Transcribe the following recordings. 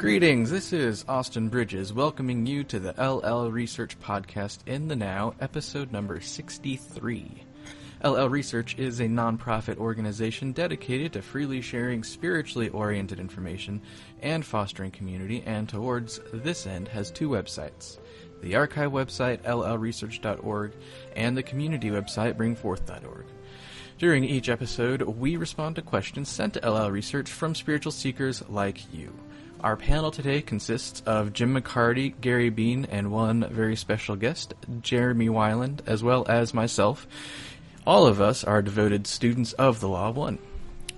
Greetings, this is Austin Bridges welcoming you to the LL Research Podcast in the Now, episode number 63. LL Research is a nonprofit organization dedicated to freely sharing spiritually oriented information and fostering community, and towards this end has two websites the archive website, llresearch.org, and the community website, bringforth.org. During each episode, we respond to questions sent to LL Research from spiritual seekers like you. Our panel today consists of Jim McCarty, Gary Bean, and one very special guest, Jeremy Weiland, as well as myself. All of us are devoted students of the Law of One.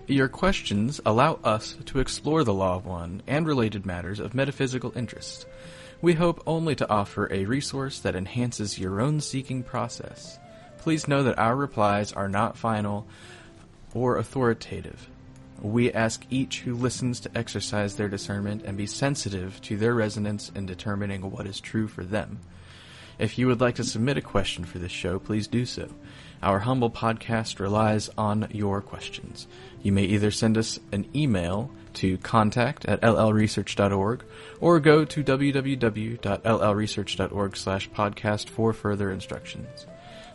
Your questions allow us to explore the Law of One and related matters of metaphysical interest. We hope only to offer a resource that enhances your own seeking process. Please know that our replies are not final or authoritative. We ask each who listens to exercise their discernment and be sensitive to their resonance in determining what is true for them. If you would like to submit a question for this show, please do so. Our humble podcast relies on your questions. You may either send us an email to contact at llresearch.org or go to www.llresearch.org slash podcast for further instructions.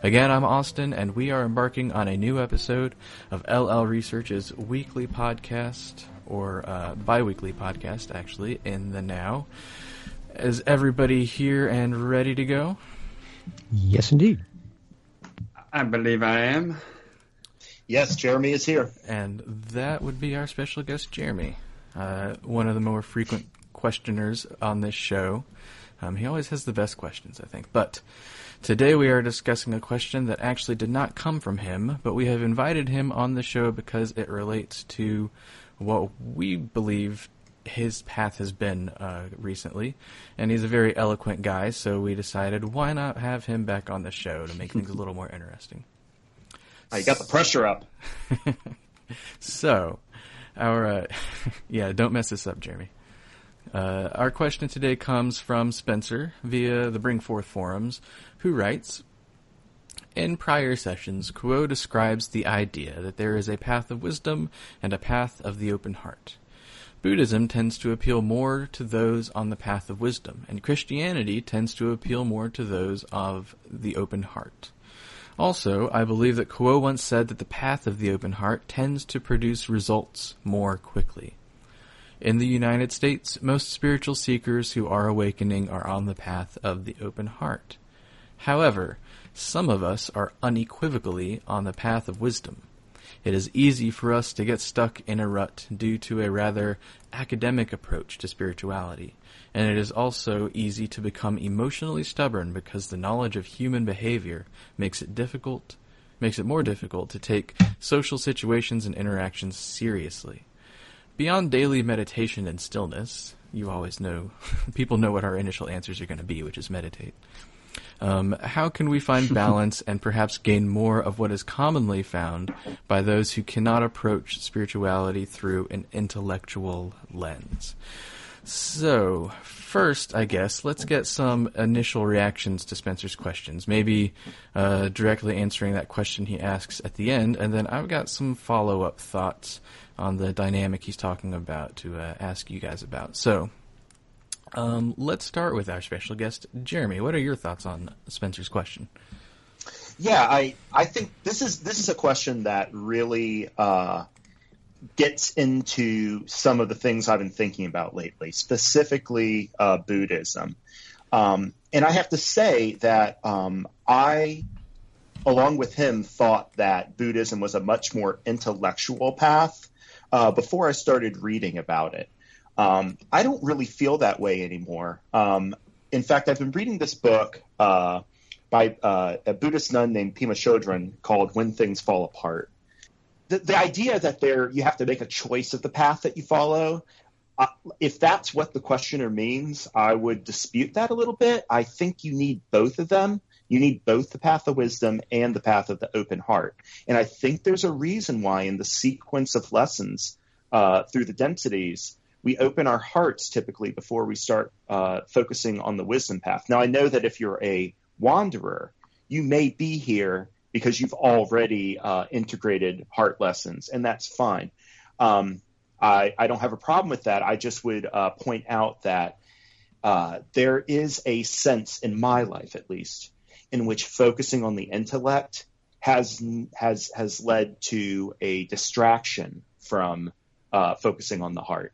Again, I'm Austin, and we are embarking on a new episode of LL Research's weekly podcast, or uh, bi weekly podcast, actually, in the now. Is everybody here and ready to go? Yes, indeed. I believe I am. Yes, Jeremy is here. And that would be our special guest, Jeremy, uh, one of the more frequent questioners on this show. Um, he always has the best questions, I think. But Today we are discussing a question that actually did not come from him, but we have invited him on the show because it relates to what we believe his path has been uh, recently, and he's a very eloquent guy. So we decided why not have him back on the show to make things a little more interesting. I got the pressure up. so, our uh, yeah, don't mess this up, Jeremy. Uh, our question today comes from Spencer via the Bring Forth forums, who writes In prior sessions, Q'uo describes the idea that there is a path of wisdom and a path of the open heart. Buddhism tends to appeal more to those on the path of wisdom, and Christianity tends to appeal more to those of the open heart. Also, I believe that Q'uo once said that the path of the open heart tends to produce results more quickly. In the United States, most spiritual seekers who are awakening are on the path of the open heart. However, some of us are unequivocally on the path of wisdom. It is easy for us to get stuck in a rut due to a rather academic approach to spirituality, and it is also easy to become emotionally stubborn because the knowledge of human behavior makes it difficult makes it more difficult to take social situations and interactions seriously. Beyond daily meditation and stillness, you always know people know what our initial answers are going to be, which is meditate. Um, how can we find balance and perhaps gain more of what is commonly found by those who cannot approach spirituality through an intellectual lens? So, first, I guess, let's get some initial reactions to Spencer's questions. Maybe uh, directly answering that question he asks at the end, and then I've got some follow up thoughts on the dynamic he's talking about to uh, ask you guys about. So, um, let's start with our special guest, Jeremy. What are your thoughts on Spencer's question? Yeah, I I think this is this is a question that really uh, gets into some of the things I've been thinking about lately, specifically uh, Buddhism. Um, and I have to say that um, I, along with him, thought that Buddhism was a much more intellectual path uh, before I started reading about it. Um, I don't really feel that way anymore. Um, in fact, I've been reading this book uh, by uh, a Buddhist nun named Pema Chodron called "When Things Fall Apart." The, the idea that there you have to make a choice of the path that you follow. Uh, if that's what the questioner means, I would dispute that a little bit. I think you need both of them. You need both the path of wisdom and the path of the open heart. And I think there's a reason why, in the sequence of lessons uh, through the densities, we open our hearts typically before we start uh, focusing on the wisdom path. Now, I know that if you're a wanderer, you may be here because you've already uh, integrated heart lessons, and that's fine. Um, I, I don't have a problem with that. I just would uh, point out that uh, there is a sense in my life, at least, in which focusing on the intellect has has has led to a distraction from uh, focusing on the heart.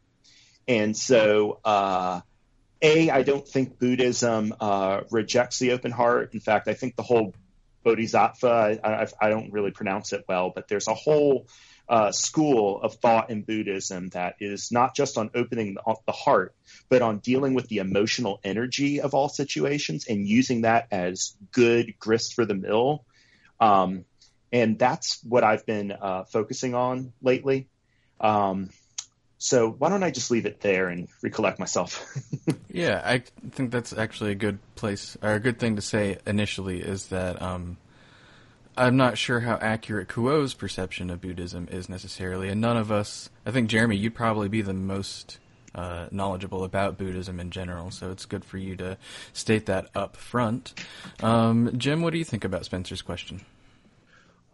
And so, uh, a, I don't think Buddhism uh, rejects the open heart. In fact, I think the whole Bodhisattva, I, I, I don't really pronounce it well, but there's a whole uh, school of thought in Buddhism that is not just on opening the, heart, but on dealing with the emotional energy of all situations and using that as good grist for the mill. Um, and that's what I've been uh, focusing on lately. Um, so why don't I just leave it there and recollect myself? yeah, I think that's actually a good place or a good thing to say initially is that um, I'm not sure how accurate Q'uo's perception of Buddhism is necessarily, and none of us. I think Jeremy, you'd probably be the most uh, knowledgeable about Buddhism in general, so it's good for you to state that up front. Um, Jim, what do you think about Spencer's question?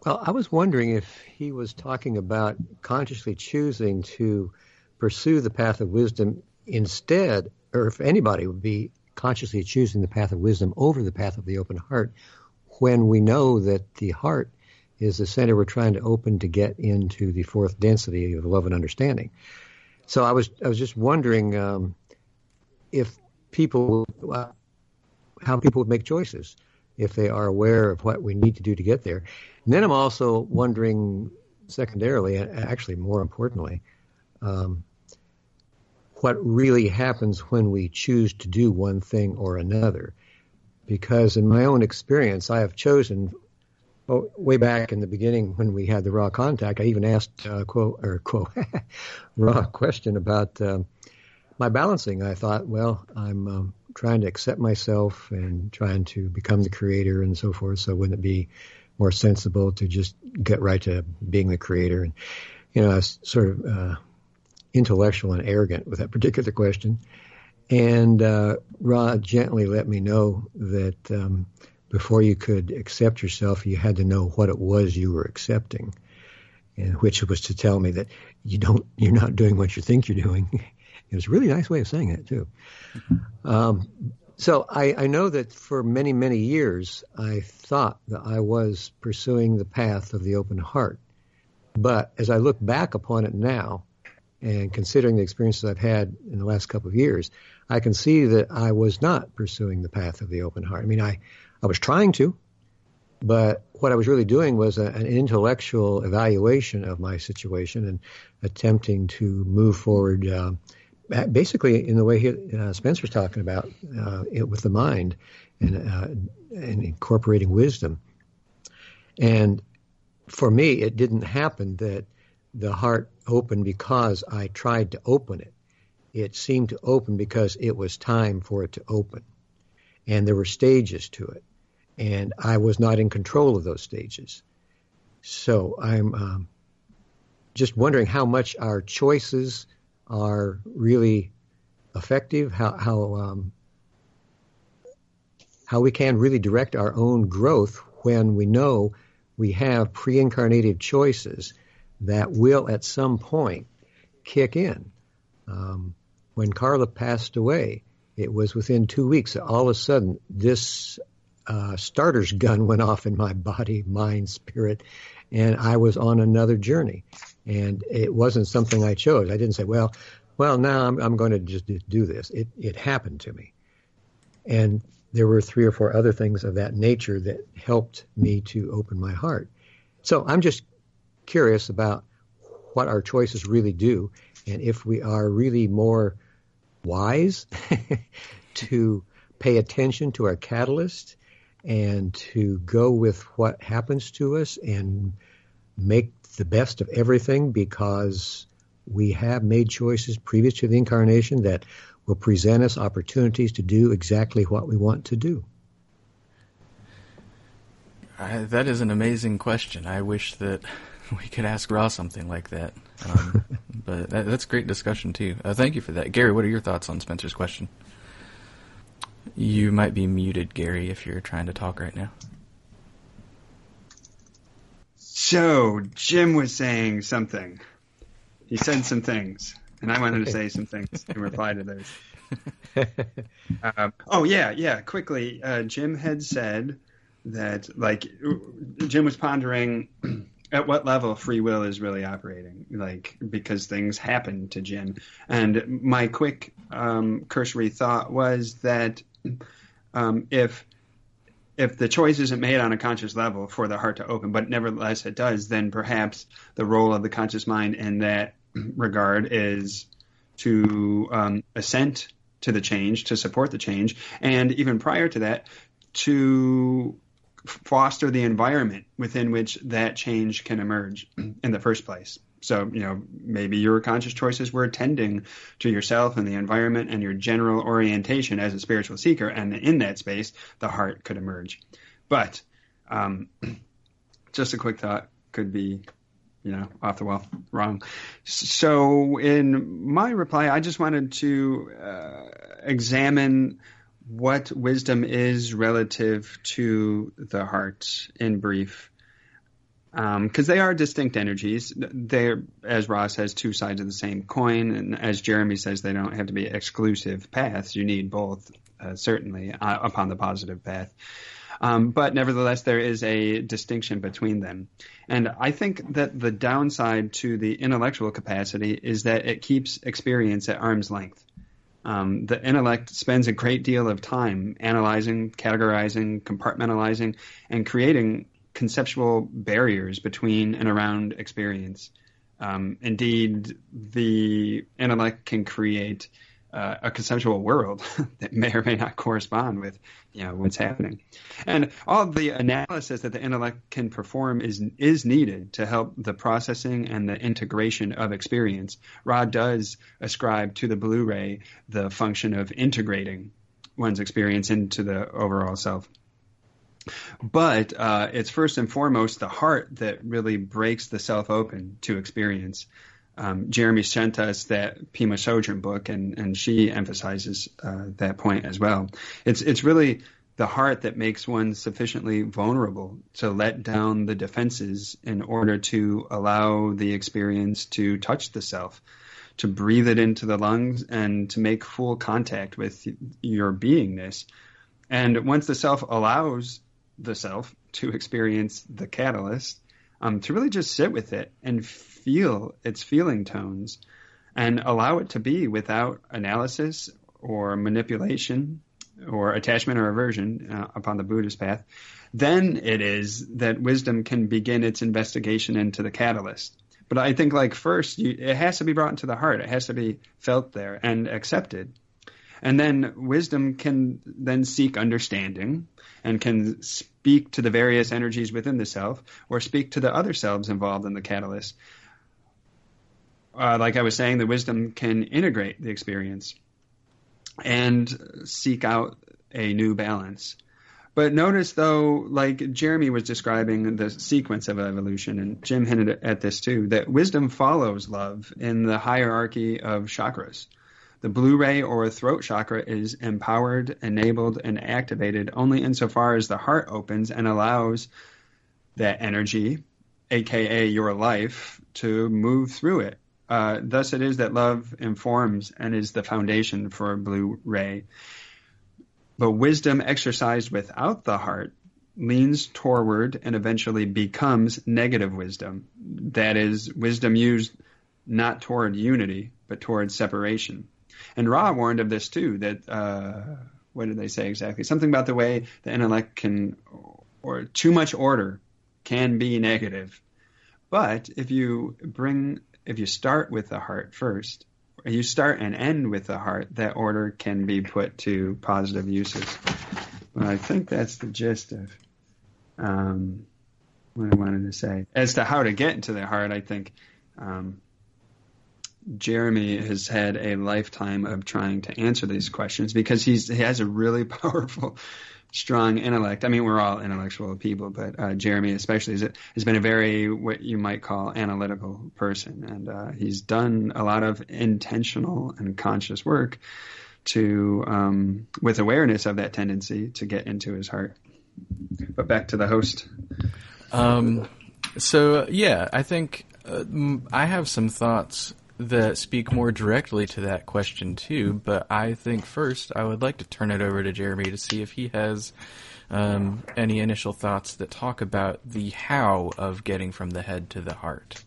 Well, I was wondering if he was talking about consciously choosing to pursue the path of wisdom instead, or if anybody would be consciously choosing the path of wisdom over the path of the open heart, when we know that the heart is the center we're trying to open to get into the fourth density of love and understanding. So I was I was just wondering um, if people uh, how people would make choices if they are aware of what we need to do to get there. And then I'm also wondering secondarily, actually more importantly, um, what really happens when we choose to do one thing or another because in my own experience, I have chosen well, way back in the beginning when we had the Ra contact, I even asked uh, quote or quote raw question about uh, my balancing. I thought, well, I'm um, trying to accept myself and trying to become the creator and so forth. So wouldn't it be more sensible to just get right to being the creator? And you know, I was sort of uh, intellectual and arrogant with that particular question. And uh, Ra gently let me know that um, before you could accept yourself, you had to know what it was you were accepting, and which was to tell me that you don't, you're not doing what you think you're doing. it was a really nice way of saying it too. Mm-hmm. Um, so I, I know that for many, many years, I thought that I was pursuing the path of the open heart. But as I look back upon it now, and considering the experiences I've had in the last couple of years, I can see that I was not pursuing the path of the open heart. I mean, I, I was trying to, but what I was really doing was a, an intellectual evaluation of my situation and attempting to move forward, uh, basically in the way he, uh, Spencer's talking about uh, it with the mind and, uh, and incorporating wisdom. And for me, it didn't happen that the heart opened because I tried to open it it seemed to open because it was time for it to open. And there were stages to it. And I was not in control of those stages. So I'm um, just wondering how much our choices are really effective, how, how, um, how we can really direct our own growth when we know we have pre incarnative choices that will at some point kick in. Um, when Carla passed away, it was within two weeks. that All of a sudden, this uh, starter's gun went off in my body, mind, spirit, and I was on another journey. And it wasn't something I chose. I didn't say, well, well, now I'm, I'm going to just do this. It, it happened to me. And there were three or four other things of that nature that helped me to open my heart. So I'm just curious about what our choices really do and if we are really more wise to pay attention to our catalyst and to go with what happens to us and make the best of everything because we have made choices previous to the incarnation that will present us opportunities to do exactly what we want to do. Uh, that is an amazing question. I wish that we could ask Ra something like that. Um, but that, that's great discussion too. Uh, thank you for that, Gary. What are your thoughts on Spencer's question? You might be muted, Gary, if you're trying to talk right now. So Jim was saying something. he said some things, and I wanted to say some things in reply to those. Uh, oh yeah, yeah. Quickly, uh, Jim had said that like Jim was pondering at what level free will is really operating, like because things happen to Jim. And my quick um, cursory thought was that um, if if the choice isn't made on a conscious level for the heart to open, but nevertheless it does, then perhaps the role of the conscious mind in that regard is to um, assent to the change, to support the change, and even prior to that, to foster the environment within which that change can emerge in the first place. So, you know, maybe your conscious choices were attending to yourself and the environment and your general orientation as a spiritual seeker. And in that space, the heart could emerge. But um, just a quick thought could be, you know, off the wall, wrong. So, in my reply, I just wanted to uh, examine what wisdom is relative to the heart in brief. Because um, they are distinct energies. They're, as Ra says, two sides of the same coin. And as Jeremy says, they don't have to be exclusive paths. You need both, uh, certainly, uh, upon the positive path. Um, but nevertheless, there is a distinction between them. And I think that the downside to the intellectual capacity is that it keeps experience at arm's length. Um, the intellect spends a great deal of time analyzing, categorizing, compartmentalizing, and creating conceptual barriers between and around experience. Um, indeed, the intellect can create uh, a consensual world that may or may not correspond with you know what's happening. And all the analysis that the intellect can perform is is needed to help the processing and the integration of experience. Ra does ascribe to the blue ray the function of integrating one's experience into the overall self. But uh, it's first and foremost the heart that really breaks the self open to experience um, Jeremy sent us that Pema Chodron book, and, and she emphasizes uh, that point as well. It's it's really the heart that makes one sufficiently vulnerable to let down the defenses in order to allow the experience to touch the self, to breathe it into the lungs, and to make full contact with your beingness. And once the self allows the self to experience the catalyst, um, to really just sit with it and feel its feeling tones and allow it to be without analysis or manipulation or attachment or aversion uh, upon the Buddhist path, then it is that wisdom can begin its investigation into the catalyst. But I think, like, first, you, it has to be brought into the heart. It has to be felt there and accepted. And then wisdom can then seek understanding and can speak to the various energies within the self or speak to the other selves involved in the catalyst uh, like I was saying, the wisdom can integrate the experience and seek out a new balance. But notice, though, like Jeremy was describing the sequence of evolution, and Jim hinted at this too, that wisdom follows love in the hierarchy of chakras. The blue ray or throat chakra is empowered, enabled, and activated only insofar as the heart opens and allows that energy, aka your life, to move through it. Uh, thus, it is that love informs and is the foundation for a blue ray. But wisdom exercised without the heart leans toward and eventually becomes negative wisdom. That is, wisdom used not toward unity, but toward separation. And Ra warned of this too, that, uh, what did they say exactly? Something about the way the intellect can, or too much order can be negative. But if you bring if you start with the heart first, you start and end with the heart, that order can be put to positive uses. But I think that's the gist of um, what I wanted to say. As to how to get into the heart, I think um, Jeremy has had a lifetime of trying to answer these questions because he's he has a really powerful strong intellect. I mean, we're all intellectual people, but uh, Jeremy especially is, has been a very what you might call analytical person, and uh, he's done a lot of intentional and conscious work to, um, with awareness of that tendency to get into his heart. But back to the host. Um, so yeah, I think uh, I have some thoughts that speak more directly to that question too, but I think first I would like to turn it over to Jeremy to see if he has um, any initial thoughts that talk about the how of getting from the head to the heart.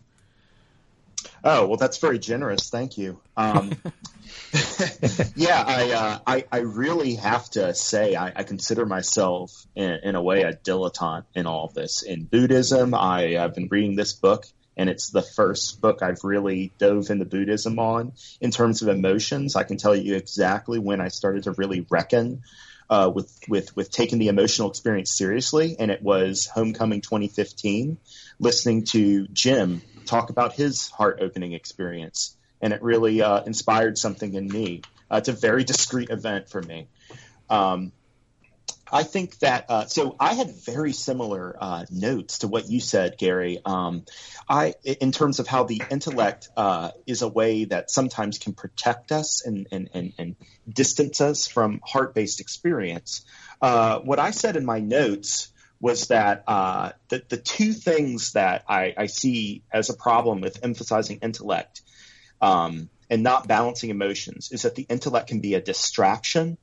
Oh well, that's very generous. Thank you. Um, yeah, I, uh, I, I really have to say I, I consider myself in, in, a way a dilettante in all this. In Buddhism, I have been reading this book, and it's the first book I've really dove into Buddhism on. In terms of emotions, I can tell you exactly when I started to really reckon uh, with with with taking the emotional experience seriously, and it was Homecoming 2015, listening to Jim talk about his heart opening experience and it really uh, inspired something in me. Uh, it's a very discrete event for me. Um, I think that uh, so I had very similar uh, notes to what you said, Gary. Um, I, in terms of how the intellect uh, is a way that sometimes can protect us and and, and, and distance us from heart-based experience. Uh, what I said in my notes was that uh, the the two things that I, I see as a problem with emphasizing intellect um, and not balancing emotions is that the intellect can be a distraction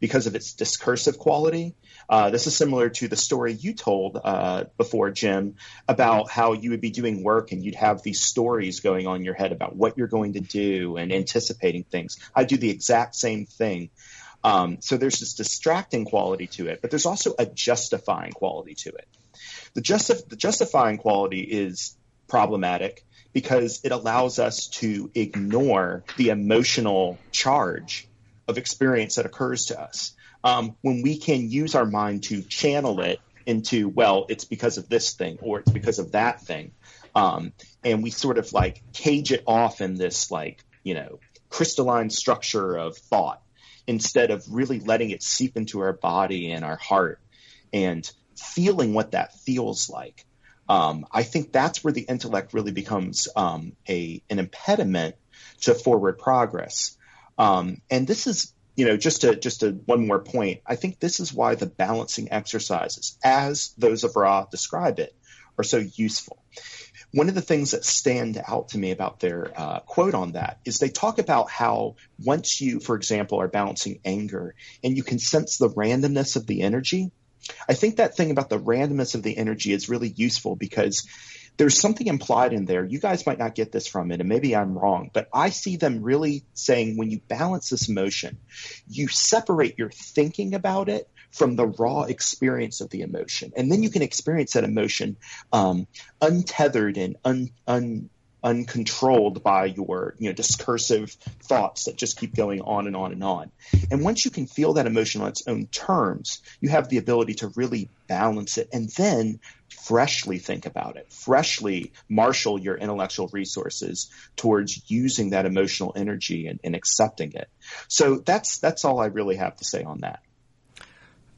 because of its discursive quality. Uh, this is similar to the story you told uh, before, Jim, about how you would be doing work and you'd have these stories going on in your head about what you're going to do and anticipating things. I do the exact same thing. Um, so there's this distracting quality to it, but there's also a justifying quality to it. The, justi- the justifying quality is problematic because it allows us to ignore the emotional charge of experience that occurs to us. Um, when we can use our mind to channel it into, well, it's because of this thing or it's because of that thing. Um, and we sort of like cage it off in this like, you know, crystalline structure of thought instead of really letting it seep into our body and our heart and feeling what that feels like. Um, I think that's where the intellect really becomes um, a an impediment to forward progress. Um, and this is, you know, just to just to one more point. I think this is why the balancing exercises, as those of Ra describe it, are so useful. One of the things that stand out to me about their uh, quote on that is they talk about how once you, for example, are balancing anger and you can sense the randomness of the energy, I think that thing about the randomness of the energy is really useful because there's something implied in there. You guys might not get this from it, and maybe I'm wrong, but I see them really saying when you balance this emotion, you separate your thinking about it from the raw experience of the emotion, and then you can experience that emotion um, untethered and un, un uncontrolled by your you know discursive thoughts that just keep going on and on and on. And once you can feel that emotion on its own terms, you have the ability to really balance it and then freshly think about it, freshly marshal your intellectual resources towards using that emotional energy and, and accepting it. So that's that's all I really have to say on that.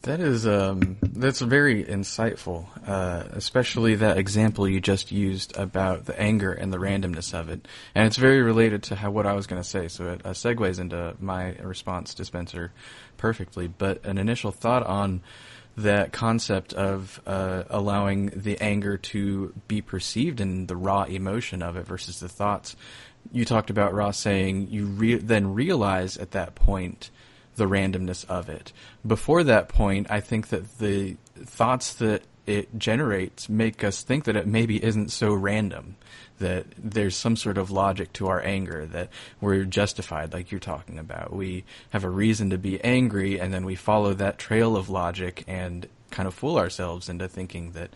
That is um, that's very insightful, uh, especially that example you just used about the anger and the randomness of it, and it's very related to how what I was going to say. So it uh, segues into my response to Spencer perfectly. But an initial thought on that concept of uh, allowing the anger to be perceived in the raw emotion of it versus the thoughts. You talked about Ra saying you re- then realize at that point the randomness of it. Before that point, I think that the thoughts that it generates make us think that it maybe isn't so random, that there's some sort of logic to our anger, that we're justified, like you're talking about. We have a reason to be angry, and then we follow that trail of logic and kind of fool ourselves into thinking that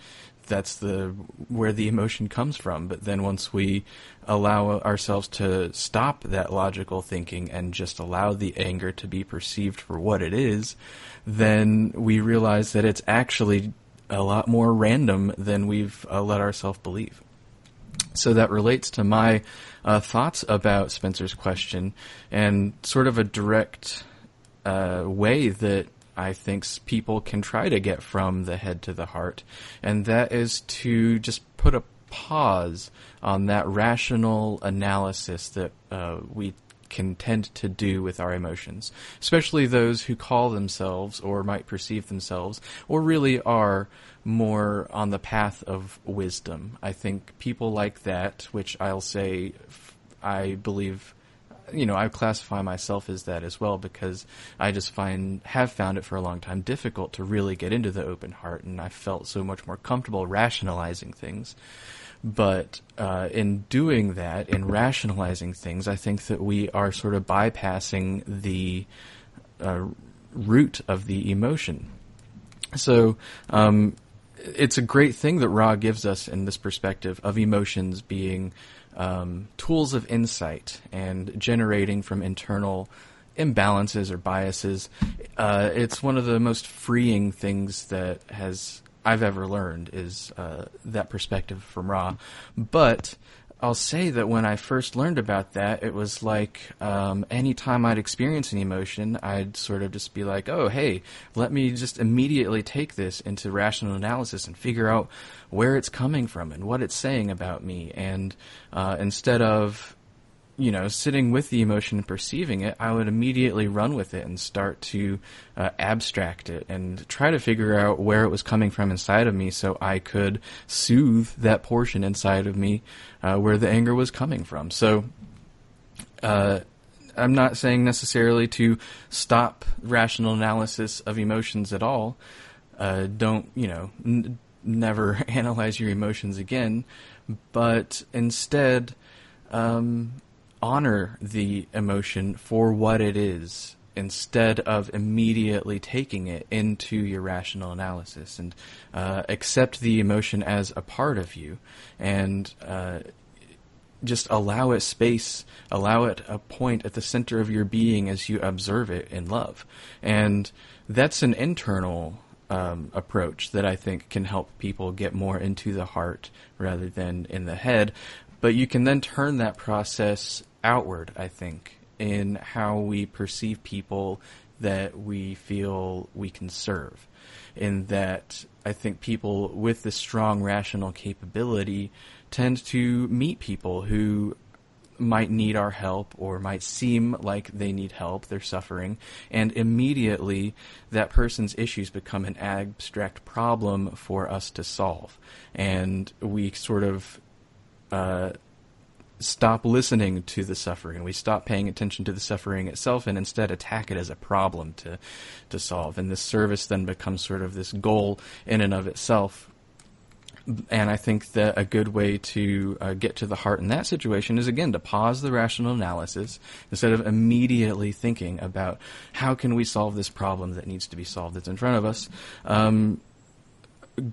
that's the where the emotion comes from. But then once we allow ourselves to stop that logical thinking and just allow the anger to be perceived for what it is, then we realize that it's actually a lot more random than we've uh, let ourselves believe. So that relates to my uh, thoughts about Spencer's question and sort of a direct uh, way that I think people can try to get from the head to the heart, and that is to just put a pause on that rational analysis that uh, we can tend to do with our emotions, especially those who call themselves or might perceive themselves or really are more on the path of wisdom. I think people like that, which I'll say I believe you know, I classify myself as that as well because I just find have found it for a long time difficult to really get into the open heart, and I felt so much more comfortable rationalizing things. But uh, in doing that, in rationalizing things, I think that we are sort of bypassing the uh, root of the emotion. So um, it's a great thing that Ra gives us in this perspective of emotions being um, tools of insight and generating from internal imbalances or biases. Uh, it's one of the most freeing things that has I've ever learned is uh, that perspective from Ra. But I'll say that when I first learned about that, it was like um, anytime I'd experience an emotion, I'd sort of just be like, oh, hey, let me just immediately take this into rational analysis and figure out where it's coming from and what it's saying about me. And uh, instead of you know, sitting with the emotion and perceiving it, I would immediately run with it and start to uh, abstract it and try to figure out where it was coming from inside of me so I could soothe that portion inside of me uh, where the anger was coming from. So, uh, I'm not saying necessarily to stop rational analysis of emotions at all. Uh, don't, you know, n- never analyze your emotions again, but instead, um, honor the emotion for what it is instead of immediately taking it into your rational analysis and uh, accept the emotion as a part of you and uh, just allow it space, allow it a point at the center of your being as you observe it in love. And that's an internal um, approach that I think can help people get more into the heart rather than in the head. But you can then turn that process outward, I think, in how we perceive people that we feel we can serve. In that, I think people with this strong rational capability tend to meet people who might need our help or might seem like they need help, they're suffering, and immediately that person's issues become an abstract problem for us to solve. And we sort of uh, stop listening to the suffering. We stop paying attention to the suffering itself and instead attack it as a problem to, to solve. And this service then becomes sort of this goal in and of itself. And I think that a good way to uh, get to the heart in that situation is again to pause the rational analysis instead of immediately thinking about how can we solve this problem that needs to be solved that's in front of us. Um,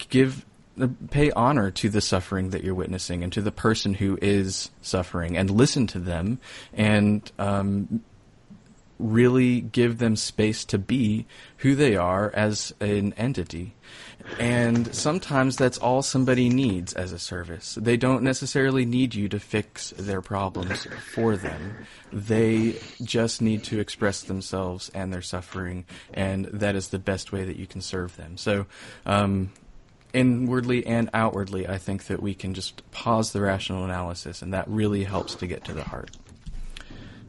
give pay honor to the suffering that you're witnessing and to the person who is suffering and listen to them and um, really give them space to be who they are as an entity. And sometimes that's all somebody needs as a service. They don't necessarily need you to fix their problems for them. They just need to express themselves and their suffering, and that is the best way that you can serve them. So, um, inwardly and outwardly, I think that we can just pause the rational analysis, and that really helps to get to the heart.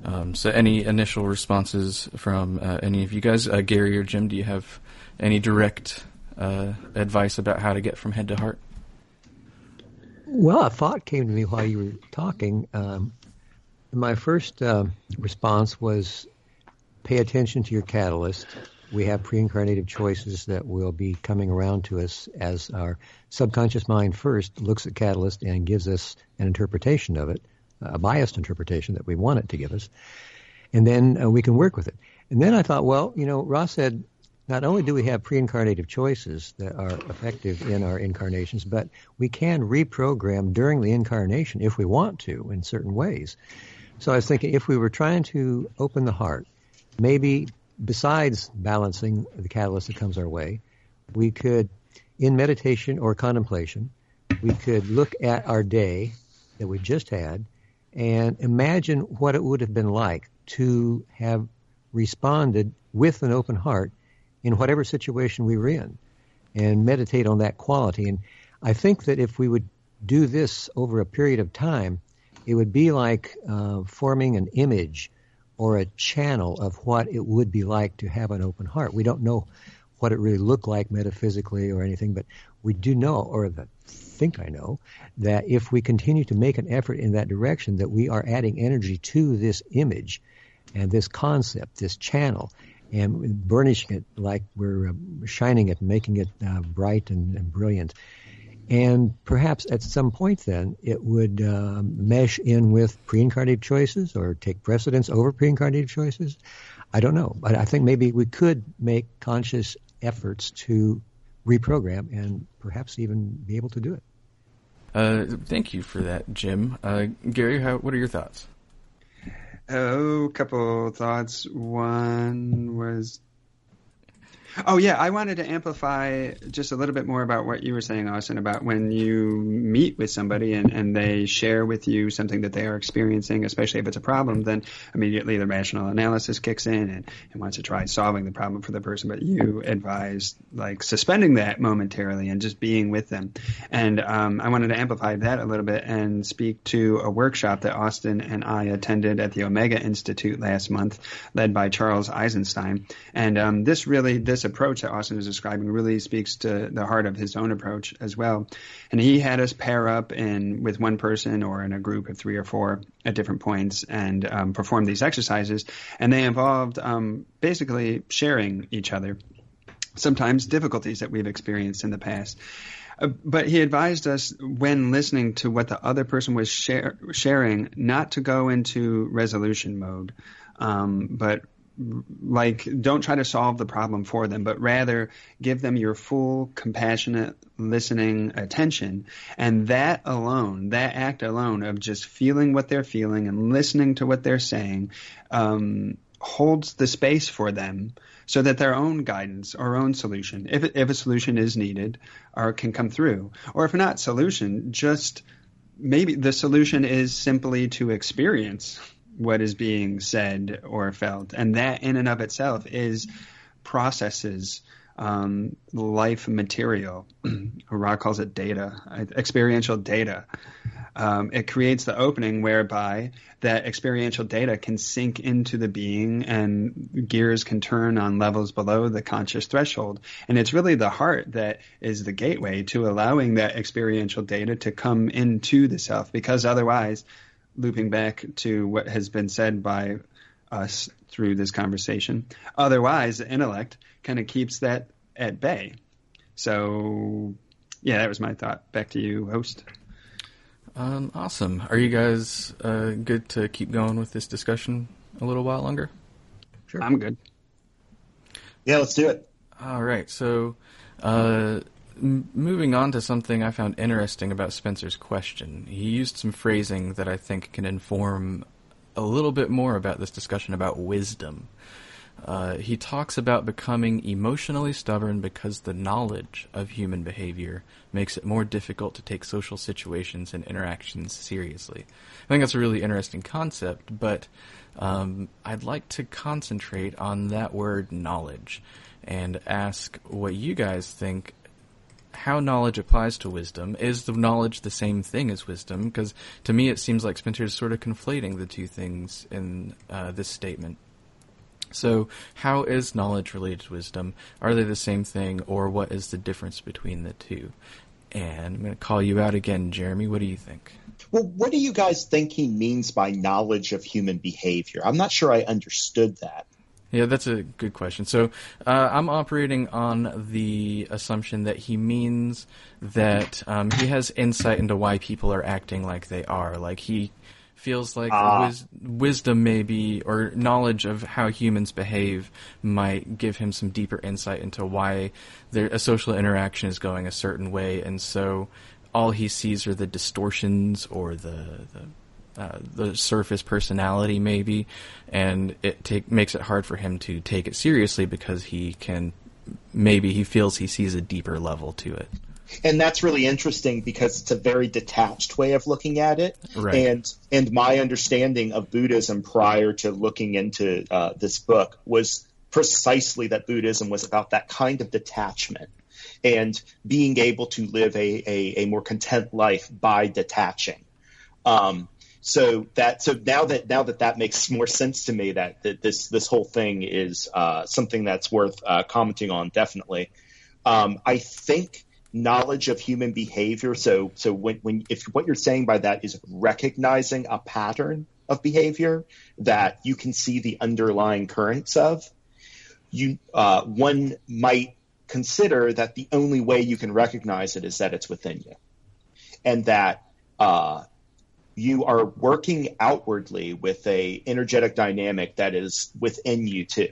Um, so, any initial responses from uh, any of you guys? Uh, Gary or Jim, do you have any direct uh, advice about how to get from head to heart? Well, a thought came to me while you were talking. Um, my first uh, response was pay attention to your catalyst we have pre-incarnative choices that will be coming around to us as our subconscious mind first looks at catalyst and gives us an interpretation of it, a biased interpretation that we want it to give us, and then uh, we can work with it. And then I thought, well, you know, Ra said not only do we have pre-incarnative choices that are effective in our incarnations, but we can reprogram during the incarnation if we want to in certain ways. So I was thinking if we were trying to open the heart, maybe besides balancing the catalyst that comes our way, we could, in meditation or contemplation, we could look at our day that we just had and imagine what it would have been like to have responded with an open heart in whatever situation we were in and meditate on that quality. And I think that if we would do this over a period of time, it would be like uh, forming an image or a channel of what it would be like to have an open heart. We don't know what it really looked like metaphysically or anything, but we do know, or the, think I know, that if we continue to make an effort in that direction, that we are adding energy to this image and this concept, this channel, and burnishing it like we're uh, shining it, making it uh, bright and, and, brilliant. And perhaps at some point then it would uh, mesh in with pre-incarnated choices or take precedence over pre-incarnated choices. I don't know, but I think maybe we could make conscious efforts to reprogram and perhaps even be able to do it. Uh, thank you for that, Jim. Uh, Gary, how, what are your thoughts? Oh, a couple thoughts. One was Oh yeah, I wanted to amplify just a little bit more about what you were saying, Austin, about when you meet with somebody and, and they share with you something that they are experiencing, especially if it's a problem, then immediately the rational analysis kicks in and, and wants to try solving the problem for the person. But you advise like suspending that momentarily and just being with them. And um, I wanted to amplify that a little bit and speak to a workshop that Austin and I attended at the Omega Institute last month, led by Charles Eisenstein. And um, this really this this approach that Austin is describing really speaks to the heart of his own approach as well. And he had us pair up in with one person or in a group of three or four at different points and um, perform these exercises. And they involved um, basically sharing each other, sometimes difficulties that we've experienced in the past. Uh, but he advised us when listening to what the other person was share, sharing not to go into resolution mode, um, but like don't try to solve the problem for them but rather give them your full compassionate listening attention. And that alone that act alone of just feeling what they're feeling and listening to what they're saying um, holds the space for them so that their own guidance or own solution if, if a solution is needed or can come through. Or if not solution just maybe the solution is simply to experience what is being said or felt. And that in and of itself is processes um, life material. Ra calls it data, experiential data. Um, it creates the opening whereby that experiential data can sink into the being and gears can turn on levels below the conscious threshold. And it's really the heart that is the gateway to allowing that experiential data to come into the self because otherwise looping back to what has been said by us through this conversation. Otherwise, the intellect kind of keeps that at bay. So, yeah, that was my thought. Back to you, host. Um, awesome. Are you guys uh, good to keep going with this discussion a little while longer? Sure. I'm good. Yeah, let's do it. All right. So, uh, moving on to something I found interesting about Spencer's question. He used some phrasing that I think can inform a little bit more about this discussion about wisdom. Uh, he talks about becoming emotionally stubborn because the knowledge of human behavior makes it more difficult to take social situations and interactions seriously. I think that's a really interesting concept, but um, I'd like to concentrate on that word knowledge and ask what you guys think how knowledge applies to wisdom. Is the knowledge the same thing as wisdom? Because to me, it seems like Spencer is sort of conflating the two things in uh, this statement. So, how is knowledge related to wisdom? Are they the same thing, or what is the difference between the two? And I'm going to call you out again, Jeremy. What do you think? Well, what do you guys think he means by knowledge of human behavior? I'm not sure I understood that. Yeah, that's a good question. So uh, I'm operating on the assumption that he means that um, he has insight into why people are acting like they are. Like he feels like uh. wis- wisdom maybe or knowledge of how humans behave might give him some deeper insight into why there, a social interaction is going a certain way, and so all he sees are the distortions or the, the uh, the surface personality maybe, and it take, makes it hard for him to take it seriously because he can maybe he feels he sees a deeper level to it. And that's really interesting because it's a very detached way of looking at it. Right. And and my understanding of Buddhism prior to looking into uh, this book was precisely that Buddhism was about that kind of detachment and being able to live a, a, a more content life by detaching. Um, so that so now that now that that makes more sense to me that, that this this whole thing is uh, something that's worth uh, commenting on definitely. Um, I think knowledge of human behavior. So so when when if what you're saying by that is recognizing a pattern of behavior that you can see the underlying currents of, you uh, one might consider that the only way you can recognize it is that it's within you, and that uh, you are working outwardly with a energetic dynamic that is within you too.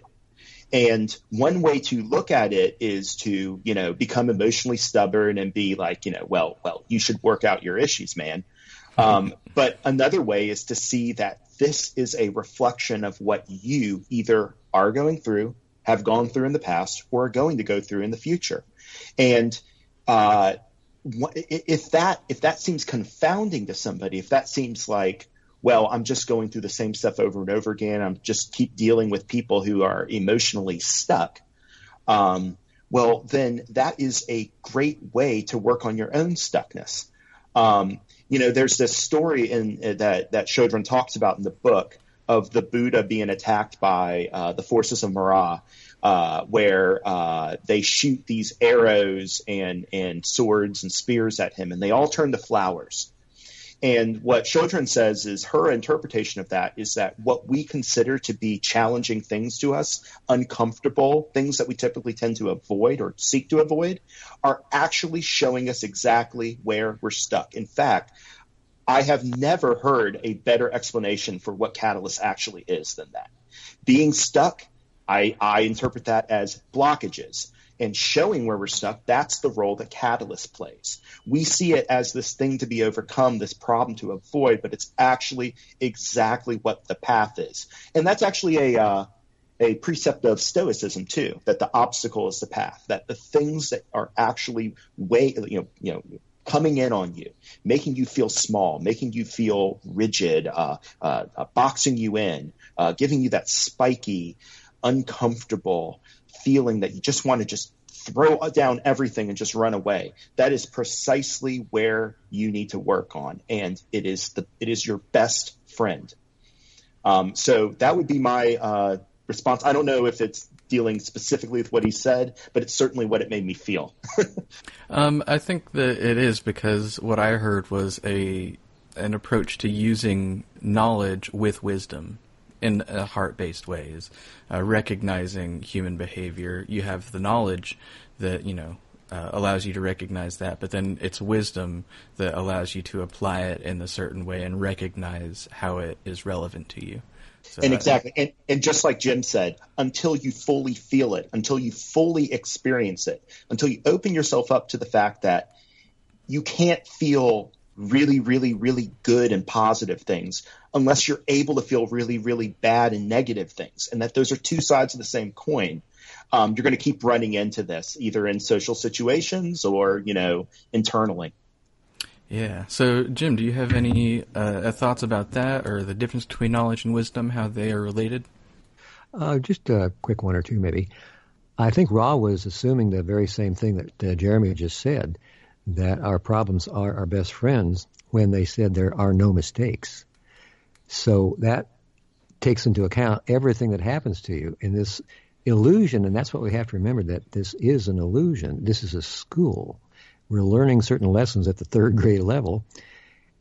And one way to look at it is to, you know, become emotionally stubborn and be like, you know, well, well, you should work out your issues, man. Um, but another way is to see that this is a reflection of what you either are going through, have gone through in the past, or are going to go through in the future. And uh, if that if that seems confounding to somebody, if that seems like well, I'm just going through the same stuff over and over again. I'm just keep dealing with people who are emotionally stuck. Um, well, then that is a great way to work on your own stuckness. Um, you know, there's this story in uh, that that Chodron talks about in the book of the Buddha being attacked by uh, the forces of Mara, uh, where uh, they shoot these arrows and and swords and spears at him, and they all turn to flowers. And what Chodron says is her interpretation of that is that what we consider to be challenging things to us, uncomfortable things that we typically tend to avoid or seek to avoid, are actually showing us exactly where we're stuck. In fact, I have never heard a better explanation for what catalyst actually is than that. Being stuck, I, I interpret that as blockages and showing where we're stuck, that's the role that Catalyst plays. We see it as this thing to be overcome, this problem to avoid, but it's actually exactly what the path is. And that's actually a, uh, a precept of Stoicism too, that the obstacle is the path, that the things that are actually way, you know, you know, coming in on you, making you feel small, making you feel rigid, uh, uh, uh boxing you in, uh, giving you that spiky, uncomfortable, feeling that you just want to just throw down everything and just run away. That is precisely where you need to work on, and it is the it is your best friend. Um, so that would be my uh, response. I don't know if it's dealing specifically with what he said, but it's certainly what it made me feel. um, I think that it is because what I heard was a an approach to using knowledge with wisdom in a heart-based way is uh, recognizing human behavior. You have the knowledge that you know uh, allows you to recognize that, but then it's wisdom that allows you to apply it in a certain way and recognize how it is relevant to you. So and exactly, and, and just like Jim said, until you fully feel it, until you fully experience it, until you open yourself up to the fact that you can't feel really, really, really good and positive things unless you're able to feel really, really bad and negative things, and that those are two sides of the same coin. Um, you're going to keep running into this either in social situations or you know internally. Yeah. So, Jim, do you have any uh, thoughts about that, or the difference between knowledge and wisdom, how they are related? Uh, just a quick one or two, maybe. I think Ra was assuming the very same thing that uh, Jeremy just said that our problems are our best friends when they said there are no mistakes. So that takes into account everything that happens to you in this illusion, and that's what we have to remember that this is an illusion. This is a school. We're learning certain lessons at the third grade level,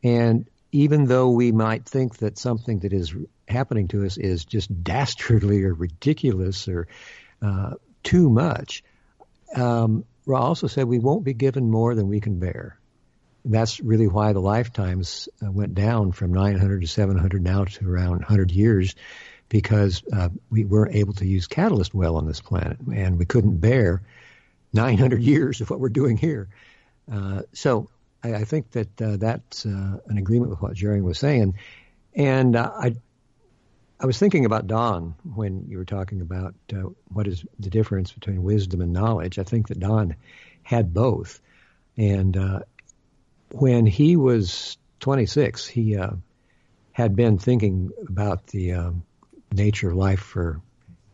and even though we might think that something that is happening to us is just dastardly or ridiculous or uh, too much, um, Ra also said we won't be given more than we can bear. That's really why the lifetimes uh, went down from 900 to 700 now to around 100 years because uh, we weren't able to use catalyst well on this planet and we couldn't bear 900 years of what we're doing here. Uh, so I, I, think that uh, that's uh, an agreement with what Jerry was saying. And uh, I I was thinking about Don when you were talking about uh, what is the difference between wisdom and knowledge. I think that Don had both, and uh, when he was 26, he uh, had been thinking about the um, nature of life for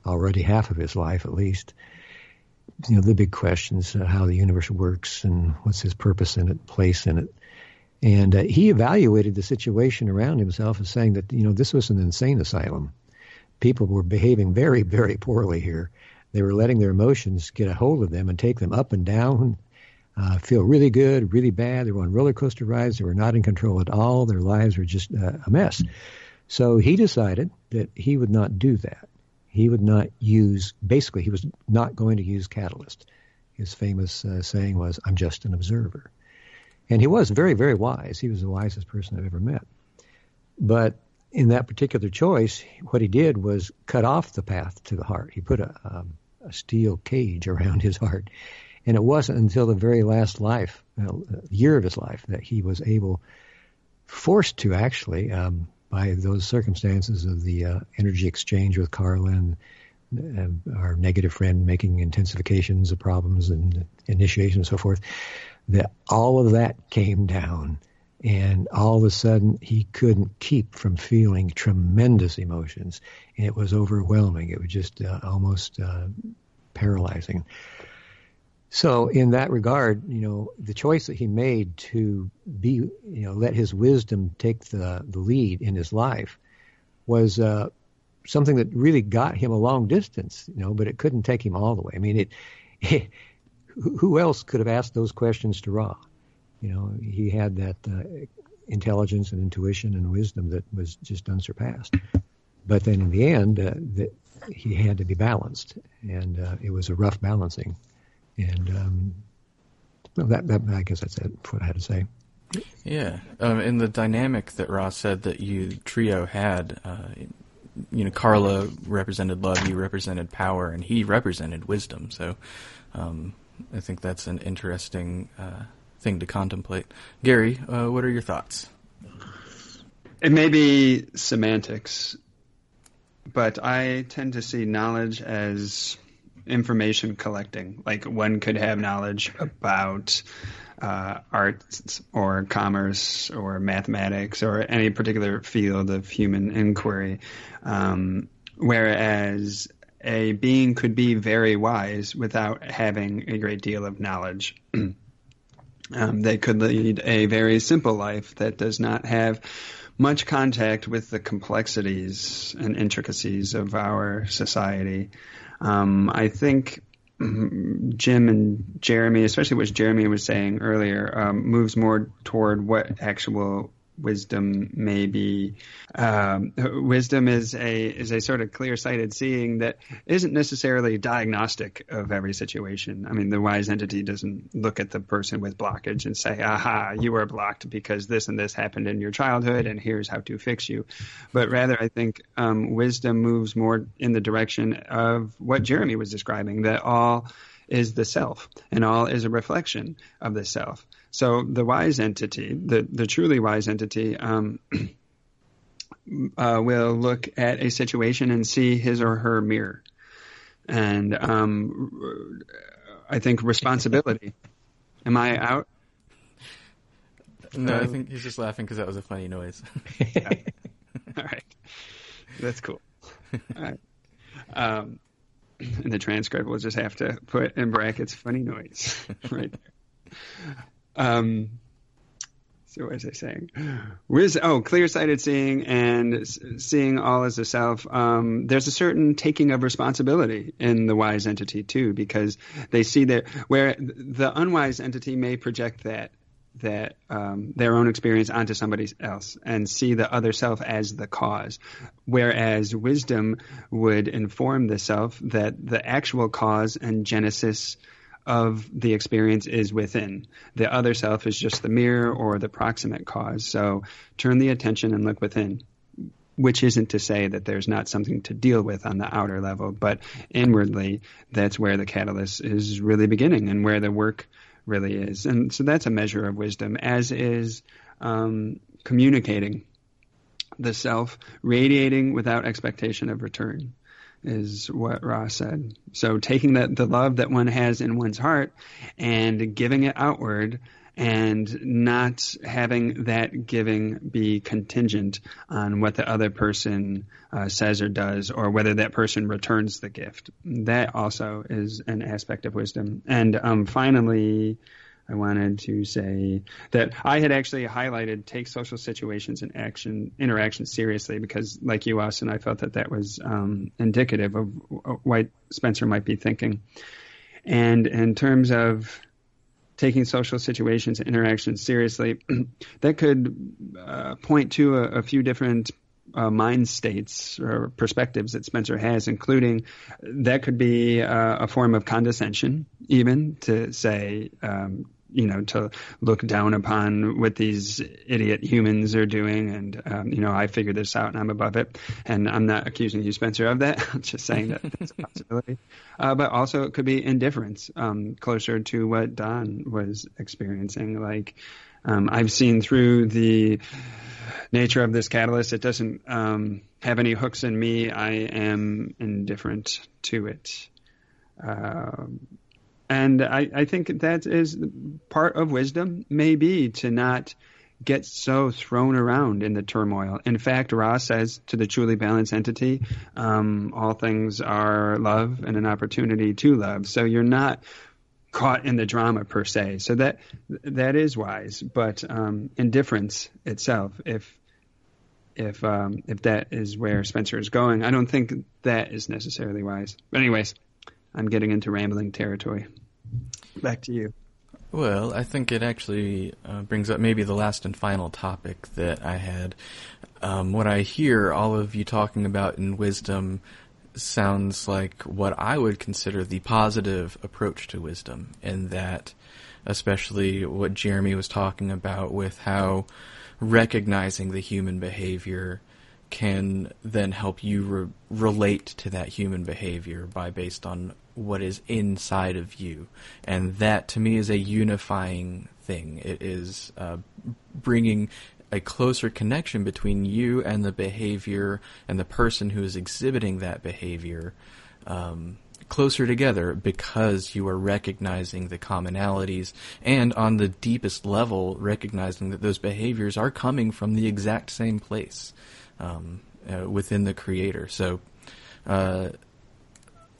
already half of his life, at least. You know, the big questions: uh, how the universe works and what's his purpose in it, place in it. And uh, he evaluated the situation around himself as saying that, you know, this was an insane asylum. People were behaving very, very poorly here. They were letting their emotions get a hold of them and take them up and down, uh, feel really good, really bad. They were on roller coaster rides. They were not in control at all. Their lives were just uh, a mess. So he decided that he would not do that. He would not use, basically, he was not going to use catalyst. His famous uh, saying was, I'm just an observer. And he was very, very wise. He was the wisest person I've ever met. But in that particular choice, what he did was cut off the path to the heart. He put a, um, a steel cage around his heart. And it wasn't until the very last life, uh, year of his life, that he was able, forced to actually, um, by those circumstances of the uh, energy exchange with Carla and uh, our negative friend making intensifications of problems and initiation and so forth, that all of that came down. And all of a sudden, he couldn't keep from feeling tremendous emotions. And it was overwhelming. It was just uh, almost uh, paralyzing. So in that regard, you know, the choice that he made to be, you know, let his wisdom take the, the lead in his life was uh, something that really got him a long distance, you know, but it couldn't take him all the way. I mean, it, it who else could have asked those questions to Ra? You know, he had that uh, intelligence and intuition and wisdom that was just unsurpassed. But then in the end, uh, the, he had to be balanced, and uh, it was a rough balancing. And um, well, that, that I guess that's it. What I had to say. Yeah, um, the dynamic that Ra's said that you trio had, uh, you know, Carla represented love, you represented power, and he represented wisdom. So, um, I think that's an interesting uh, thing to contemplate. Gary, uh, what are your thoughts? It may be semantics, but I tend to see knowledge as information collecting. Like one could have knowledge about uh, arts or commerce or mathematics or any particular field of human inquiry, um, whereas a being could be very wise without having a great deal of knowledge. um, they could lead a very simple life that does not have much contact with the complexities and intricacies of our society. Um, I think Jim and Jeremy, especially what Jeremy was saying earlier, um, moves more toward what actual wisdom may be. Um, wisdom is a is a sort of clear sighted seeing that isn't necessarily diagnostic of every situation. I mean, the wise entity doesn't look at the person with blockage and say, "Aha, you are blocked because this and this happened in your childhood, and here's how to fix you." But rather, I think um, wisdom moves more in the direction of what Jeremy was describing that all is the self, and all is a reflection of the self. So the wise entity, the, the truly wise entity, um, uh, will look at a situation and see his or her mirror. And um, I think responsibility. Am I out? No, I think he's just laughing because that was a funny noise. All right. That's cool. All right. Um, and the transcript will just have to put in brackets funny noise right there. Um, so what was I saying? Where's oh clear-sighted seeing and seeing all as a self. Um, there's a certain taking of responsibility in the wise entity too, because they see that where the unwise entity may project that that um, their own experience onto somebody else and see the other self as the cause, whereas wisdom would inform the self that the actual cause and genesis of the experience is within. The other self is just the mirror or the proximate cause. So turn the attention and look within. Which isn't to say that there's not something to deal with on the outer level, but inwardly, that's where the catalyst is really beginning and where the work really is. And so that's a measure of wisdom, as is um, communicating the self, radiating without expectation of return is what Ra's said. So taking that the love that one has in one's heart and giving it outward and not having that giving be contingent on what the other person uh, says or does or whether that person returns the gift. That also is an aspect of wisdom. And um, finally, I wanted to say that I had actually highlighted take social situations and action interaction seriously because, like you, Austin, I felt that that was um, indicative of what Spencer might be thinking. And in terms of taking social situations and interactions seriously, that could uh, point to a, a few different uh, mind states or perspectives that Spencer has, including that could be uh, a form of condescension, even to say, um, you know, to look down upon what these idiot humans are doing. And, um, you know, I figured this out and I'm above it. And I'm not accusing you, Spencer, of that. I'm just saying that it's a possibility. Uh, but also it could be indifference, um, closer to what Don was experiencing. Like, um, I've seen through the nature of this catalyst, it doesn't um, have any hooks in me. I am indifferent to it. Uh, and I, I think that is part of wisdom, maybe to not get so thrown around in the turmoil. In fact, Ra says to the truly balanced entity, um, all things are love and an opportunity to love. So you're not caught in the drama per se. So that that is wise, but um, indifference itself, if if um, if that is where Spencer is going, I don't think that is necessarily wise. But anyways, I'm getting into rambling territory. Back to you. Well, I think it actually uh, brings up maybe the last and final topic that I had. Um, what I hear all of you talking about in wisdom sounds like what I would consider the positive approach to wisdom, and that, especially what Jeremy was talking about with how recognizing the human behavior can then help you re- relate to that human behavior by based on what is inside of you, and that to me is a unifying thing. It is uh, bringing a closer connection between you and the behavior and the person who is exhibiting that behavior um, closer together because you are recognizing the commonalities and on the deepest level recognizing that those behaviors are coming from the exact same place um, uh, within the creator. So uh,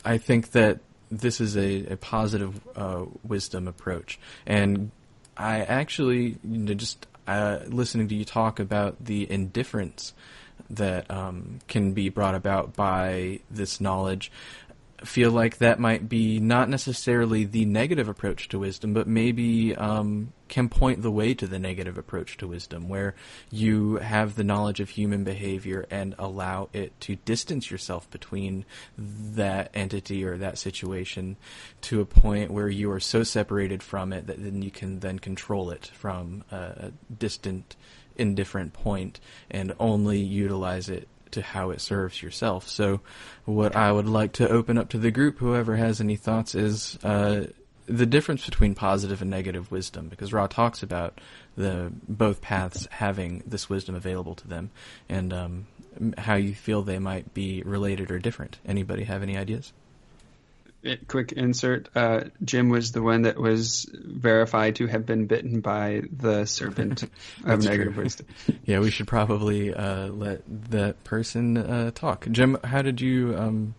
I think that this is a, a positive uh, wisdom approach and I actually you know, just uh, listening to you talk about the indifference that um, can be brought about by this knowledge feel like that might be not necessarily the negative approach to wisdom, but maybe um, can point the way to the negative approach to wisdom, where you have the knowledge of human behavior and allow it to distance yourself between that entity or that situation to a point where you are so separated from it that then you can then control it from a distant, indifferent point and only utilize it to how it serves yourself. So, what I would like to open up to the group, whoever has any thoughts, is uh, the difference between positive and negative wisdom, because Ra talks about the both paths having this wisdom available to them, and um, how you feel they might be related or different. Anybody have any ideas? Quick insert. Uh, Jim was the one that was verified to have been bitten by the serpent of negative true. wisdom. Yeah, we should probably uh, let that person uh, talk. Jim, how did you? Um,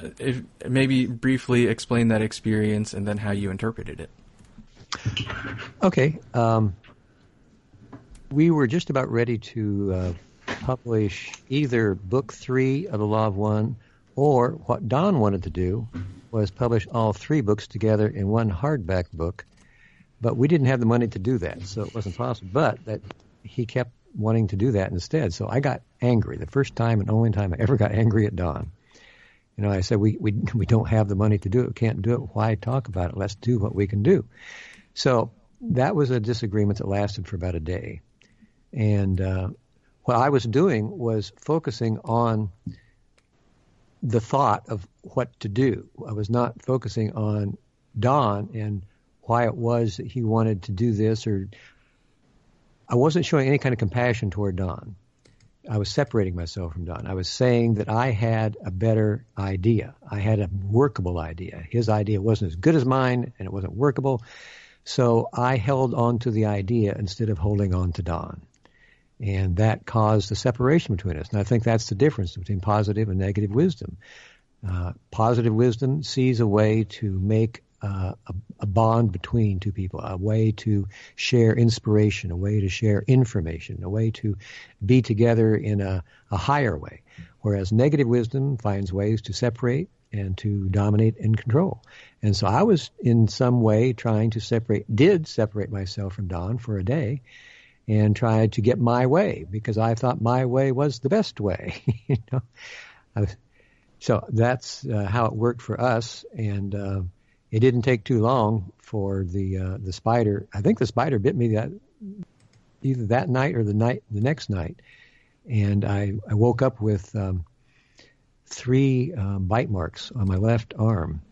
uh, if, maybe briefly explain that experience and then how you interpreted it. Okay. Um, we were just about ready to uh, publish either book three of the Law of One or what Don wanted to do was publish all three books together in one hardback book, but we didn't have the money to do that, so it wasn't possible. But that he kept wanting to do that instead, so I got angry. The first time and only time I ever got angry at Don. You know, I said we we we don't have the money to do it. We can't do it. Why talk about it? Let's do what we can do. So that was a disagreement that lasted for about a day, and uh, what I was doing was focusing on the thought of what to do. I was not focusing on Don and why it was that he wanted to do this, or I wasn't showing any kind of compassion toward Don. I was separating myself from Don. I was saying that I had a better idea. I had a workable idea. His idea wasn't as good as mine, and it wasn't workable. So I held on to the idea instead of holding on to Don. And that caused the separation between us. And I think that's the difference between positive and negative wisdom. Uh, positive wisdom sees a way to make uh, a, a, bond between two people, a way to share inspiration, a way to share information, a way to be together in a, a higher way. Whereas negative wisdom finds ways to separate and to dominate and control. And so I was in some way trying to separate, did separate myself from Don for a day and tried to get my way because I thought my way was the best way. you know, so that's uh, how it worked for us. And uh, it didn't take too long for the uh, the spider. I think the spider bit me that either that night or the night the next night, and I I woke up with um, three um, bite marks on my left arm,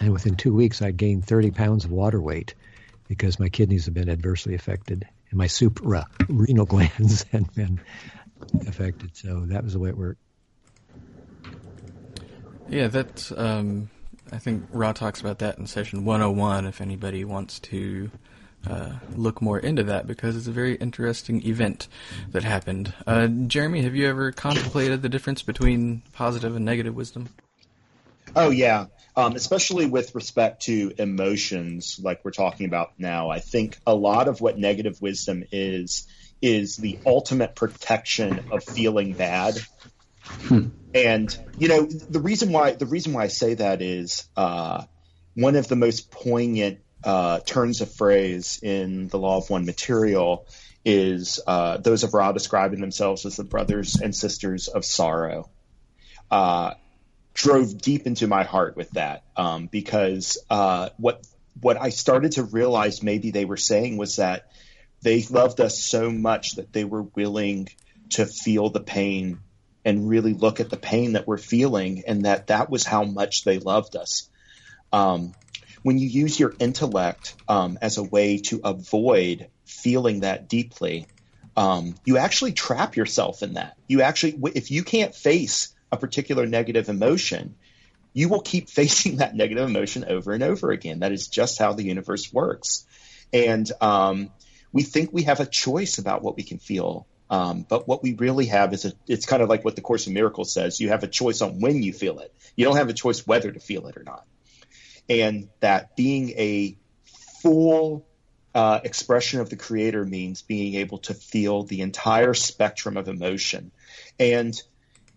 and within two weeks I'd gained 30 pounds of water weight because my kidneys have been adversely affected and my supra renal glands had been affected. So that was the way it worked. Yeah, that's. Um, I think Ra talks about that in session 101. If anybody wants to uh, look more into that, because it's a very interesting event that happened. Uh, Jeremy, have you ever contemplated the difference between positive and negative wisdom? Oh yeah, um, especially with respect to emotions, like we're talking about now. I think a lot of what negative wisdom is is the ultimate protection of feeling bad. Hmm. And you know the reason why the reason why I say that is uh, one of the most poignant uh, turns of phrase in the Law of One material is uh, those of Ra describing themselves as the brothers and sisters of sorrow. Drove deep into my heart with that um, because uh, what what I started to realize maybe they were saying was that they loved us so much that they were willing to feel the pain and really look at the pain that we're feeling and that that was how much they loved us. Um, when you use your intellect um, as a way to avoid feeling that deeply, um, you actually trap yourself in that. You actually, if you can't face a particular negative emotion, you will keep facing that negative emotion over and over again. That is just how the universe works. And um, we think we have a choice about what we can feel. Um, but what we really have is a, it's kind of like what the Course in Miracles says. You have a choice on when you feel it. You don't have a choice whether to feel it or not. And that being a full uh, expression of the creator means being able to feel the entire spectrum of emotion. And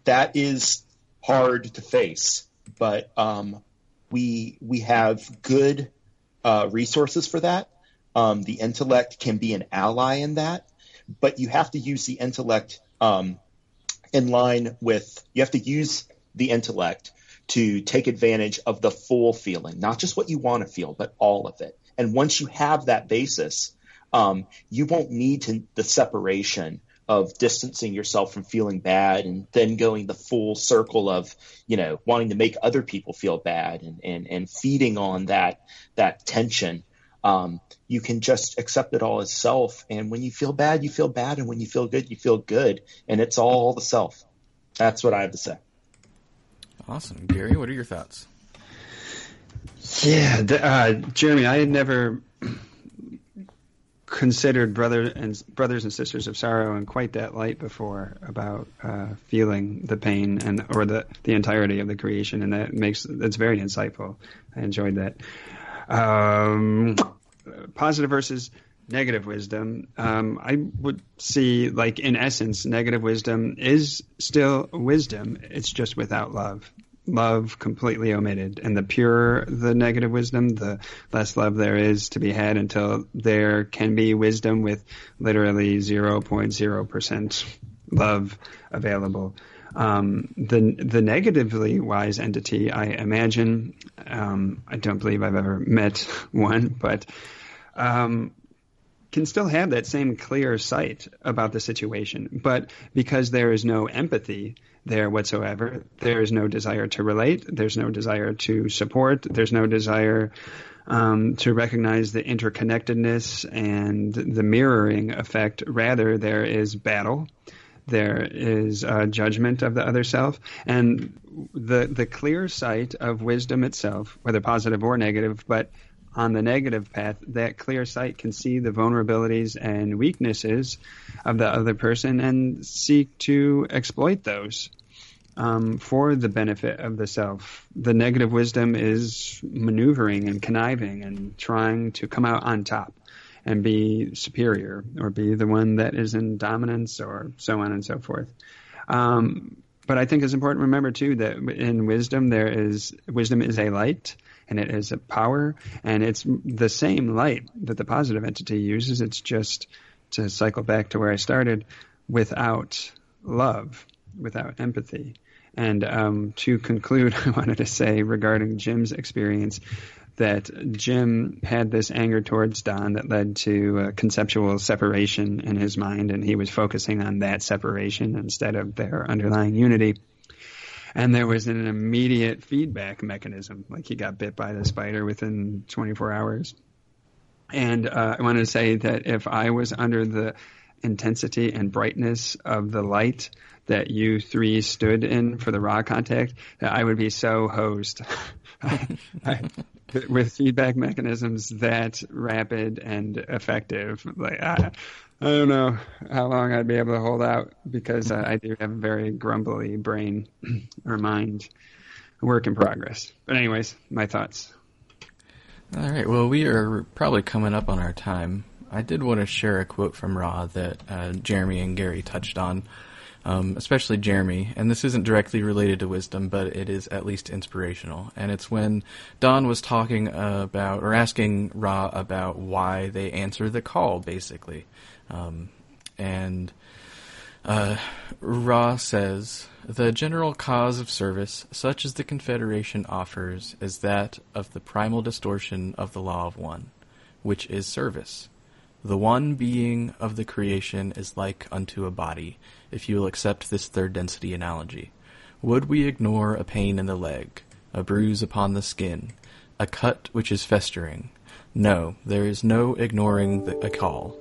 that is hard to face, but um, we we have good uh, resources for that. Um, the intellect can be an ally in that, but you have to use the intellect um, in line with. You have to use the intellect to take advantage of the full feeling, not just what you want to feel, but all of it. And once you have that basis, um, you won't need to, the separation of distancing yourself from feeling bad and then going the full circle of you know wanting to make other people feel bad and and, and feeding on that that tension um, you can just accept it all as self. And when you feel bad you feel bad. And when you feel good you feel good. And it's all the self. That's what i have to say. Awesome. Gary what are your thoughts? Yeah the, uh, jeremy i had never considered brother and brothers and sisters of sorrow in quite that light before about uh, feeling the pain and or the the entirety of the creation, and that makes that's very insightful. I enjoyed that. Um, positive versus negative wisdom. Um, I would see, like in essence, negative wisdom is still wisdom. It's just without love love completely omitted. And the pure the negative wisdom, the less love there is to be had until there can be wisdom with literally 0.0% love available. Um, the the negatively wise entity, I imagine, um, I don't believe I've ever met one, but um, can still have that same clear sight about the situation. But because there is no empathy, there whatsoever. There is no desire to relate. There's no desire to support. There's no desire um, to recognize the interconnectedness and the mirroring effect. Rather, there is battle. There is uh, judgment of the other self, and the the clear sight of wisdom itself, whether positive or negative, but on the negative path, that clear sight can see the vulnerabilities and weaknesses of the other person and seek to exploit those. um, for the benefit of the self. The negative wisdom is maneuvering and conniving and trying to come out on top and be superior or be the one that is in dominance or so on and so forth. Um, but I think it's important to remember too that in wisdom there is wisdom is a light and it is a power and it's the same light that the positive entity uses. It's just to cycle back to where I started without love, without empathy. And um, to conclude, I wanted to say regarding Jim's experience that Jim had this anger towards Don that led to conceptual separation in his mind, and he was focusing on that separation instead of their underlying unity. And there was an immediate feedback mechanism, like he got bit by the spider within 24 hours. And uh, I wanted to say that if I was under the intensity and brightness of the light that you three stood in for the Ra contact, that I would be so hosed. I, with feedback mechanisms that rapid and effective. Like I, I don't know how long I'd be able to hold out because uh, I do have a very grumbly brain or mind. Work in progress. But anyways, my thoughts. All right. Well, we are probably coming up on our time. I did want to share a quote from Ra that uh, Jeremy and Gary touched on um, especially Jeremy. And this isn't directly related to wisdom, but it is at least inspirational. And it's when Don was talking about, or asking Ra about why they answer the call, basically. Um, and uh, Ra says, The general cause of service, such as the Confederation offers, is that of the primal distortion of the law of one, which is service. The one being of the creation is like unto a body, if you will accept this third density analogy. Would we ignore a pain in the leg, a bruise upon the skin, a cut which is festering? No, there is no ignoring the, a call.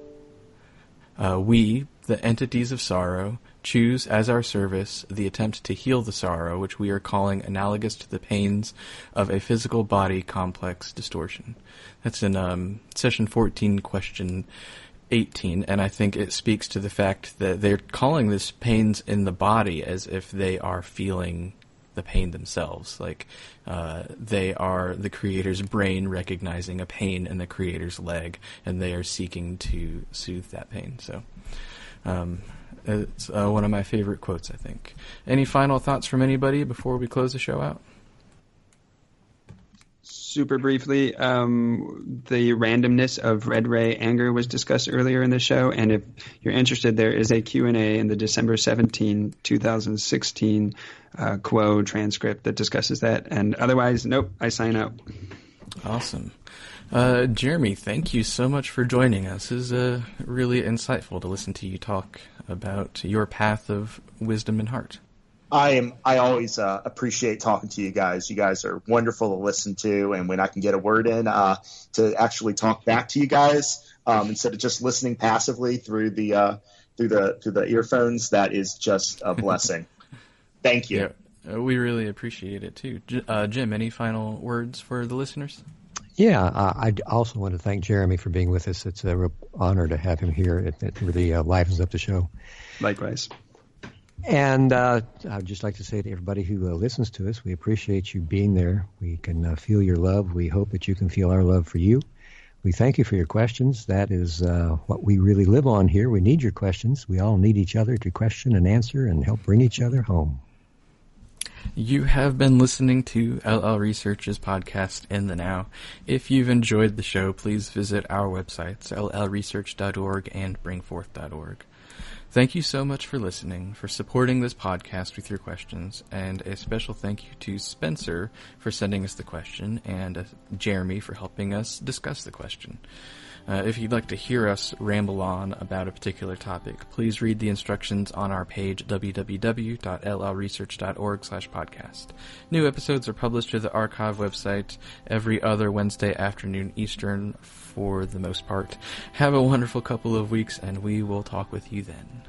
Uh, we, the entities of sorrow, choose as our service the attempt to heal the sorrow which we are calling analogous to the pains of a physical body complex distortion. That's in um, session 14, question 18, and I think it speaks to the fact that they're calling this pains in the body as if they are feeling the pain themselves. Like uh, they are the creator's brain recognizing a pain in the creator's leg, and they are seeking to soothe that pain. So. Um, it's uh, one of my favorite quotes, I think. Any final thoughts from anybody before we close the show out? Super briefly, um, the randomness of red ray anger was discussed earlier in the show, and if you're interested, there is a Q&A in the December 17, 2016 uh, Q'uo transcript that discusses that. And otherwise, nope, I sign out. Awesome. Uh, Jeremy, thank you so much for joining us. It is uh, really insightful to listen to you talk about your path of wisdom and heart. I am. I always uh, appreciate talking to you guys. You guys are wonderful to listen to, and when I can get a word in, uh, to actually talk back to you guys um, instead of just listening passively through the uh, through the through the earphones, that is just a blessing. Thank you. Yeah, uh, we really appreciate it too. Uh, Jim, any final words for the listeners? Yeah, uh, I also want to thank Jeremy for being with us. It's a real honor to have him here. It, it really livens up the show. Likewise. And uh, I'd just like to say to everybody who uh, listens to us, we appreciate you being there. We can uh, feel your love. We hope that you can feel our love for you. We thank you for your questions. That is uh, what we really live on here. We need your questions. We all need each other to question and answer and help bring each other home. You have been listening to LL Research's podcast in the Now. If you've enjoyed the show, please visit our websites, llresearch.org and bringforth.org. Thank you so much for listening, for supporting this podcast with your questions, and a special thank you to Spencer for sending us the question, and uh, Jeremy for helping us discuss the question. Uh, if you'd like to hear us ramble on about a particular topic, please read the instructions on our page www.llresearch.org/podcast. New episodes are published to the archive website every other Wednesday afternoon Eastern for the most part. Have a wonderful couple of weeks, and we will talk with you then.